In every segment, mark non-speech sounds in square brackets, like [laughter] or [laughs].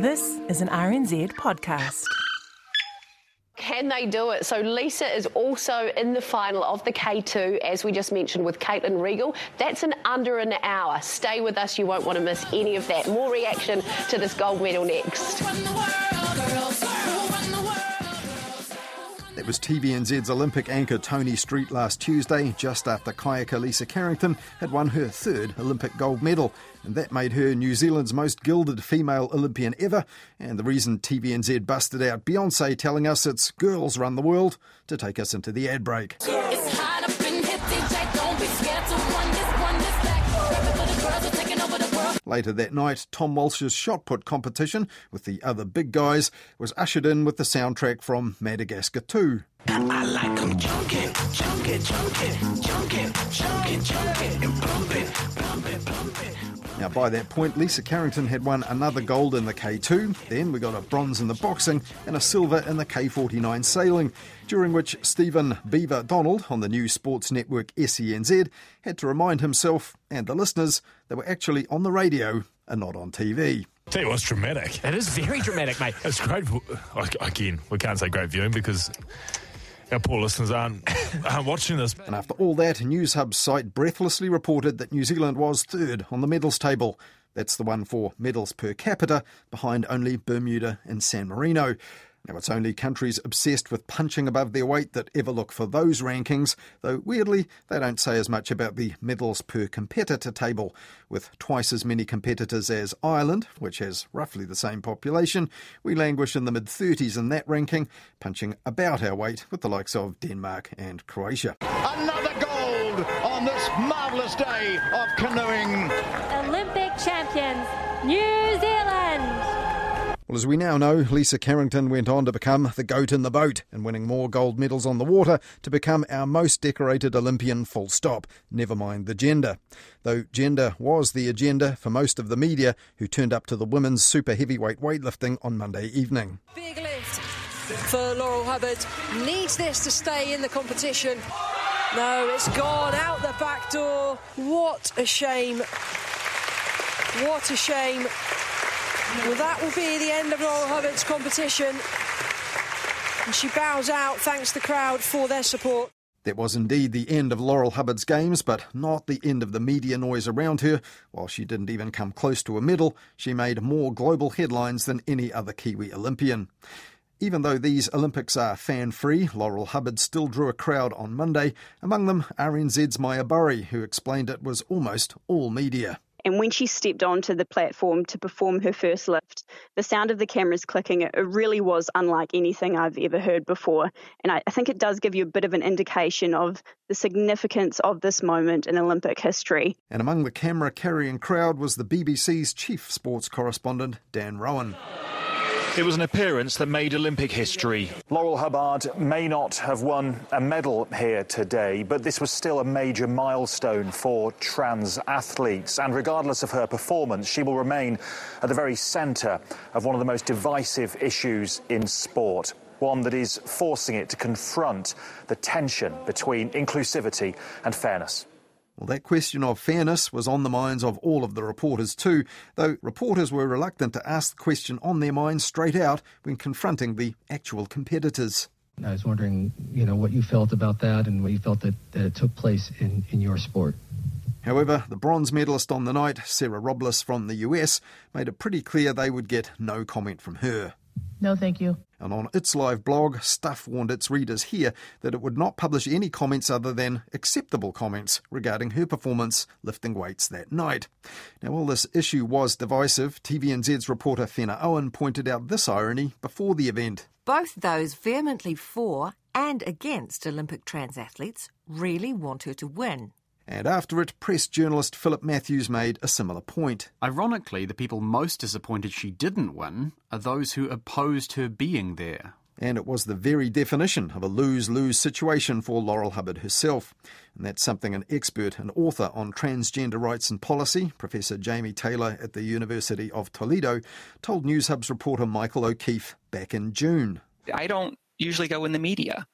This is an RNZ podcast. Can they do it? So Lisa is also in the final of the K2, as we just mentioned with Caitlin Regal. That's in under an hour. Stay with us, you won't want to miss any of that. More reaction to this gold medal next. Was TVNZ's Olympic anchor Toni Street last Tuesday, just after kayaker Lisa Carrington had won her third Olympic gold medal. And that made her New Zealand's most gilded female Olympian ever. And the reason TVNZ busted out Beyonce telling us it's girls run the world to take us into the ad break. Later that night, Tom Walsh's shot put competition with the other big guys was ushered in with the soundtrack from Madagascar 2. I like them junkin', junkin', junkin', junkin', junkin', junkin', and bumpin', bumpin', bumpin'. Now, by that point, Lisa Carrington had won another gold in the K2. Then we got a bronze in the boxing and a silver in the K49 sailing, during which Stephen Beaver Donald on the new sports network SENZ had to remind himself and the listeners they were actually on the radio and not on TV. Tell you what's dramatic. It is very dramatic, mate. It's great. Again, we can't say great viewing because our poor listeners aren't, aren't watching this. And after all that, Newshub's site breathlessly reported that New Zealand was third on the medals table. That's the one for medals per capita, behind only Bermuda and San Marino. Now, it's only countries obsessed with punching above their weight that ever look for those rankings, though weirdly, they don't say as much about the medals per competitor table. With twice as many competitors as Ireland, which has roughly the same population, we languish in the mid 30s in that ranking, punching about our weight with the likes of Denmark and Croatia. Another gold on this marvellous day of canoeing. Olympic champions, New Zealand. Well, as we now know, Lisa Carrington went on to become the goat in the boat and winning more gold medals on the water to become our most decorated Olympian full stop, never mind the gender. Though gender was the agenda for most of the media who turned up to the women's super heavyweight weightlifting on Monday evening. Big lift for Laurel Hubbard. Needs this to stay in the competition. No, it's gone out the back door. What a shame. What a shame. Well, that will be the end of Laurel Hubbard's competition. And she bows out, thanks the crowd for their support. That was indeed the end of Laurel Hubbard's games, but not the end of the media noise around her. While she didn't even come close to a medal, she made more global headlines than any other Kiwi Olympian. Even though these Olympics are fan free, Laurel Hubbard still drew a crowd on Monday, among them RNZ's Maya Burry, who explained it was almost all media. And when she stepped onto the platform to perform her first lift, the sound of the cameras clicking, it really was unlike anything I've ever heard before. And I, I think it does give you a bit of an indication of the significance of this moment in Olympic history. And among the camera carrying crowd was the BBC's chief sports correspondent, Dan Roan. It was an appearance that made Olympic history. Laurel Hubbard may not have won a medal here today, but this was still a major milestone for trans athletes. And regardless of her performance, she will remain at the very centre of one of the most divisive issues in sport one that is forcing it to confront the tension between inclusivity and fairness. Well, that question of fairness was on the minds of all of the reporters too, though reporters were reluctant to ask the question on their minds straight out when confronting the actual competitors. I was wondering, you know, what you felt about that and what you felt that, that it took place in, in your sport. However, the bronze medalist on the night, Sarah Robles from the US, made it pretty clear they would get no comment from her. No, thank you. And on its live blog, Stuff warned its readers here that it would not publish any comments other than acceptable comments regarding her performance lifting weights that night. Now, while this issue was divisive, TVNZ's reporter Fenna Owen pointed out this irony before the event. Both those vehemently for and against Olympic trans athletes really want her to win. And after it, press journalist Philip Matthews made a similar point. Ironically, the people most disappointed she didn't win are those who opposed her being there. And it was the very definition of a lose lose situation for Laurel Hubbard herself. And that's something an expert and author on transgender rights and policy, Professor Jami Taylor at the University of Toledo, told Newshub's reporter Michael O'Keefe back in June. I don't usually go in the media.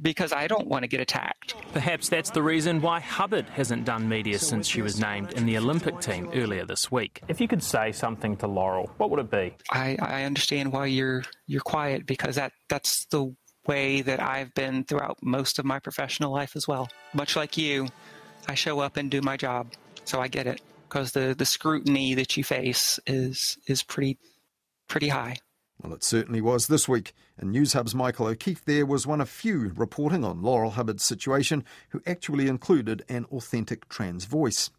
Because I don't want to get attacked. Perhaps that's the reason why Hubbard hasn't done media since she was named in the Olympic team earlier this week. If you could say something to Laurel, what would it be? I, I understand why you're you're quiet because that that's the way that I've been throughout most of my professional life as well. Much like you, I show up and do my job, so I get it because the, the scrutiny that you face is is pretty pretty high. Well, it certainly was this week. And Newshub's Michael O'Keefe there was one of few reporting on Laurel Hubbard's situation who actually included an authentic trans voice.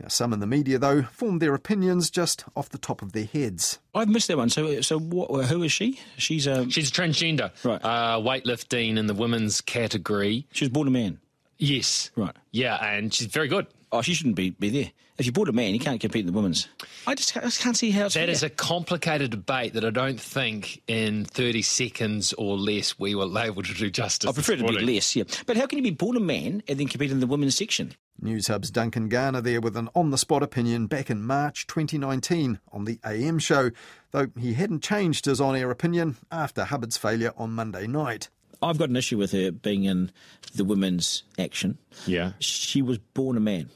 Now, some in the media, though, formed their opinions just off the top of their heads. I've missed that one. So, so what, who is she? She's a she's a transgender, right? Uh, weightlifting in the women's category. She was born a man. Yes. Right. Yeah, and she's very good. Oh, she shouldn't be, be there. If you bought a man, you can't compete in the women's. I just, I just can't see how it's That fair. is a complicated debate that I don't think in 30 seconds or less we were [laughs] able to do justice. I prefer to be less, yeah. But how can you be born a man and then compete in the women's section? Newshub's Duncan Garner there with an on the spot opinion back in March 2019 on the AM show, though he hadn't changed his on air opinion after Hubbard's failure on Monday night. I've got an issue with her being in the women's action. Yeah. She was born a man,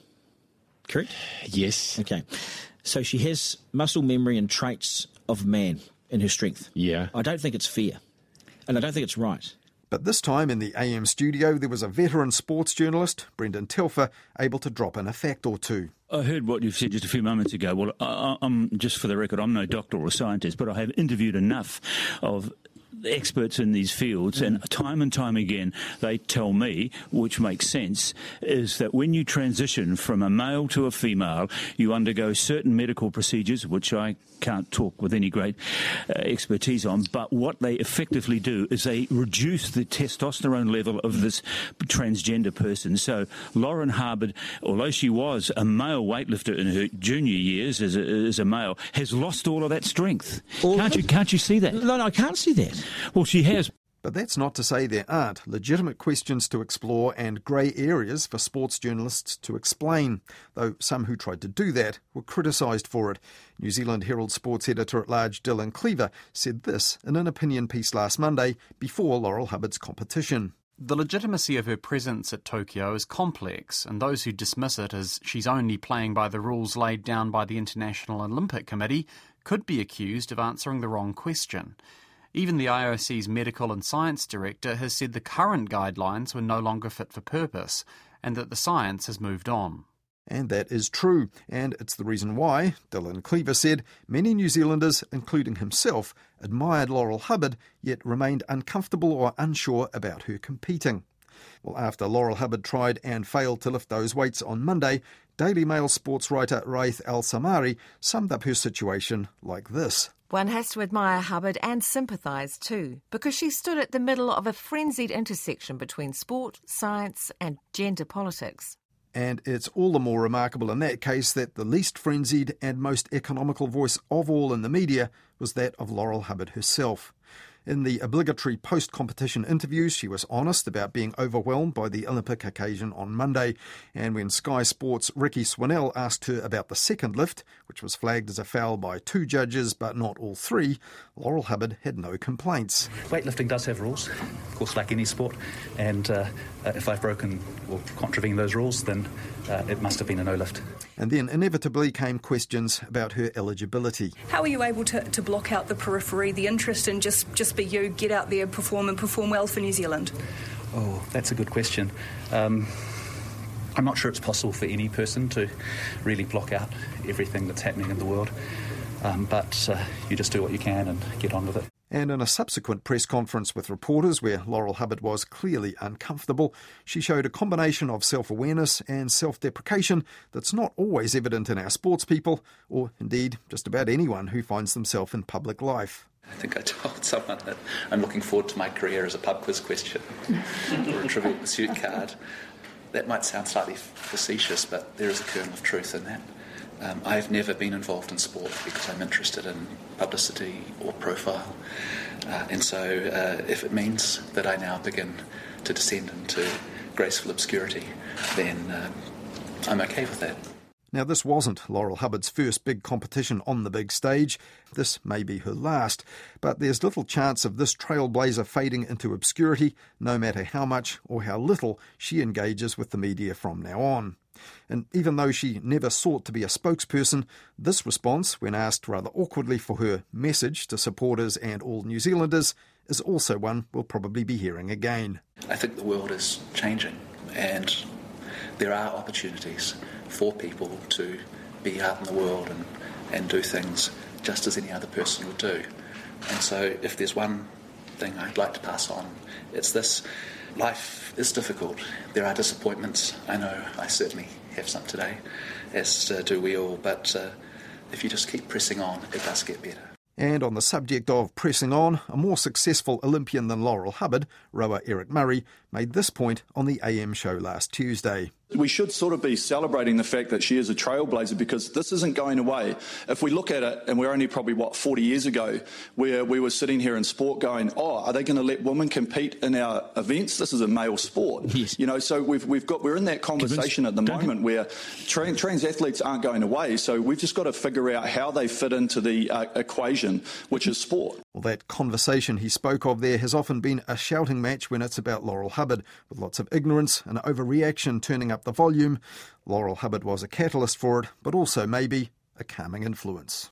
correct? Yes. Okay. So she has muscle memory and traits of man in her strength. Yeah. I don't think it's fair. And I don't think it's right. But this time in the AM studio, there was a veteran sports journalist, Brendan Telfer, able to drop in a fact or two. I heard what you've said just a few moments ago. Well, I, I'm just for the record, I'm no doctor or scientist, but I have interviewed enough of experts in these fields, and time and time again, they tell me, which makes sense, is that when you transition from a male to a female, you undergo certain medical procedures, which I can't talk with any great uh, expertise on, but what they effectively do is they reduce the testosterone level of this transgender person. So Laurel Hubbard, although she was a male weightlifter in her junior years as a, as a male, has lost all of that strength. can't you? Can't you see that? No, no, I can't see that. Well, she has. But that's not to say there aren't legitimate questions to explore and grey areas for sports journalists to explain, though some who tried to do that were criticised for it. New Zealand Herald sports editor at large Dylan Cleaver said this in an opinion piece last Monday before Laurel Hubbard's competition. The legitimacy of her presence at Tokyo is complex, and those who dismiss it as she's only playing by the rules laid down by the International Olympic Committee could be accused of answering the wrong question. Even the IOC's medical and science director has said the current guidelines were no longer fit for purpose and that the science has moved on. And that is true, and it's the reason why, Dylan Cleaver said, many New Zealanders, including himself, admired Laurel Hubbard, yet remained uncomfortable or unsure about her competing. Well, after Laurel Hubbard tried and failed to lift those weights on Monday, Daily Mail sports writer Riath Al-Samarrai summed up her situation like this. One has to admire Hubbard and sympathise too, because she stood at the middle of a frenzied intersection between sport, science, and gender politics. And it's all the more remarkable in that case that the least frenzied and most economical voice of all in the media was that of Laurel Hubbard herself. In the obligatory post competition interviews, she was honest about being overwhelmed by the Olympic occasion on Monday. And when Sky Sports' Rikki Swannell asked her about the second lift, which was flagged as a foul by two judges but not all three, Laurel Hubbard had no complaints. Weightlifting does have rules, of course, like any sport. And uh, if I've broken or contravened those rules, then uh, it must have been a no lift. And then inevitably came questions about her eligibility. How are you able to, to block out the periphery, the interest in just, just be you, get out there, perform and perform well for New Zealand? Oh, that's a good question. Um, I'm not sure it's possible for any person to really block out everything that's happening in the world. Um, but uh, you just do what you can and get on with it. And in a subsequent press conference with reporters, where Laurel Hubbard was clearly uncomfortable, she showed a combination of self awareness and self deprecation that's not always evident in our sports people, or indeed just about anyone who finds themselves in public life. I think I told [laughs] someone that I'm looking forward to my career as a pub quiz question [laughs] or a trivial pursuit card. That might sound slightly facetious, but there is a kernel of truth in that. Um, I've never been involved in sport because I'm interested in publicity or profile. Uh, and so, uh, if it means that I now begin to descend into graceful obscurity, then um, I'm okay with that. Now, this wasn't Laurel Hubbard's first big competition on the big stage. This may be her last, but there's little chance of this trailblazer fading into obscurity, no matter how much or how little she engages with the media from now on. And even though she never sought to be a spokesperson, this response, when asked rather awkwardly for her message to supporters and all New Zealanders, is also one we'll probably be hearing again. I think the world is changing and there are opportunities for people to be out in the world and, and do things just as any other person would do. And so, if there's one thing I'd like to pass on, it's this life is difficult. There are disappointments. I know I certainly have some today, as uh, do we all, but uh, if you just keep pressing on, it does get better. And on the subject of pressing on, a more successful Olympian than Laurel Hubbard, rower Eric Murray, made this point on the AM show last Tuesday. We should sort of be celebrating the fact that she is a trailblazer because this isn't going away. If we look at it, and we're only probably, what, 40 years ago, where we were sitting here in sport going, oh, are they going to let women compete in our events? This is a male sport. Yes. You know, so we've, we've got, we're in that conversation at the moment where trans, trans athletes aren't going away. So we've just got to figure out how they fit into the uh, equation, which is sport. Well, that conversation he spoke of there has often been a shouting match when it's about Laurel Hubbard, with lots of ignorance and overreaction turning up the volume. Laurel Hubbard was a catalyst for it, but also maybe a calming influence.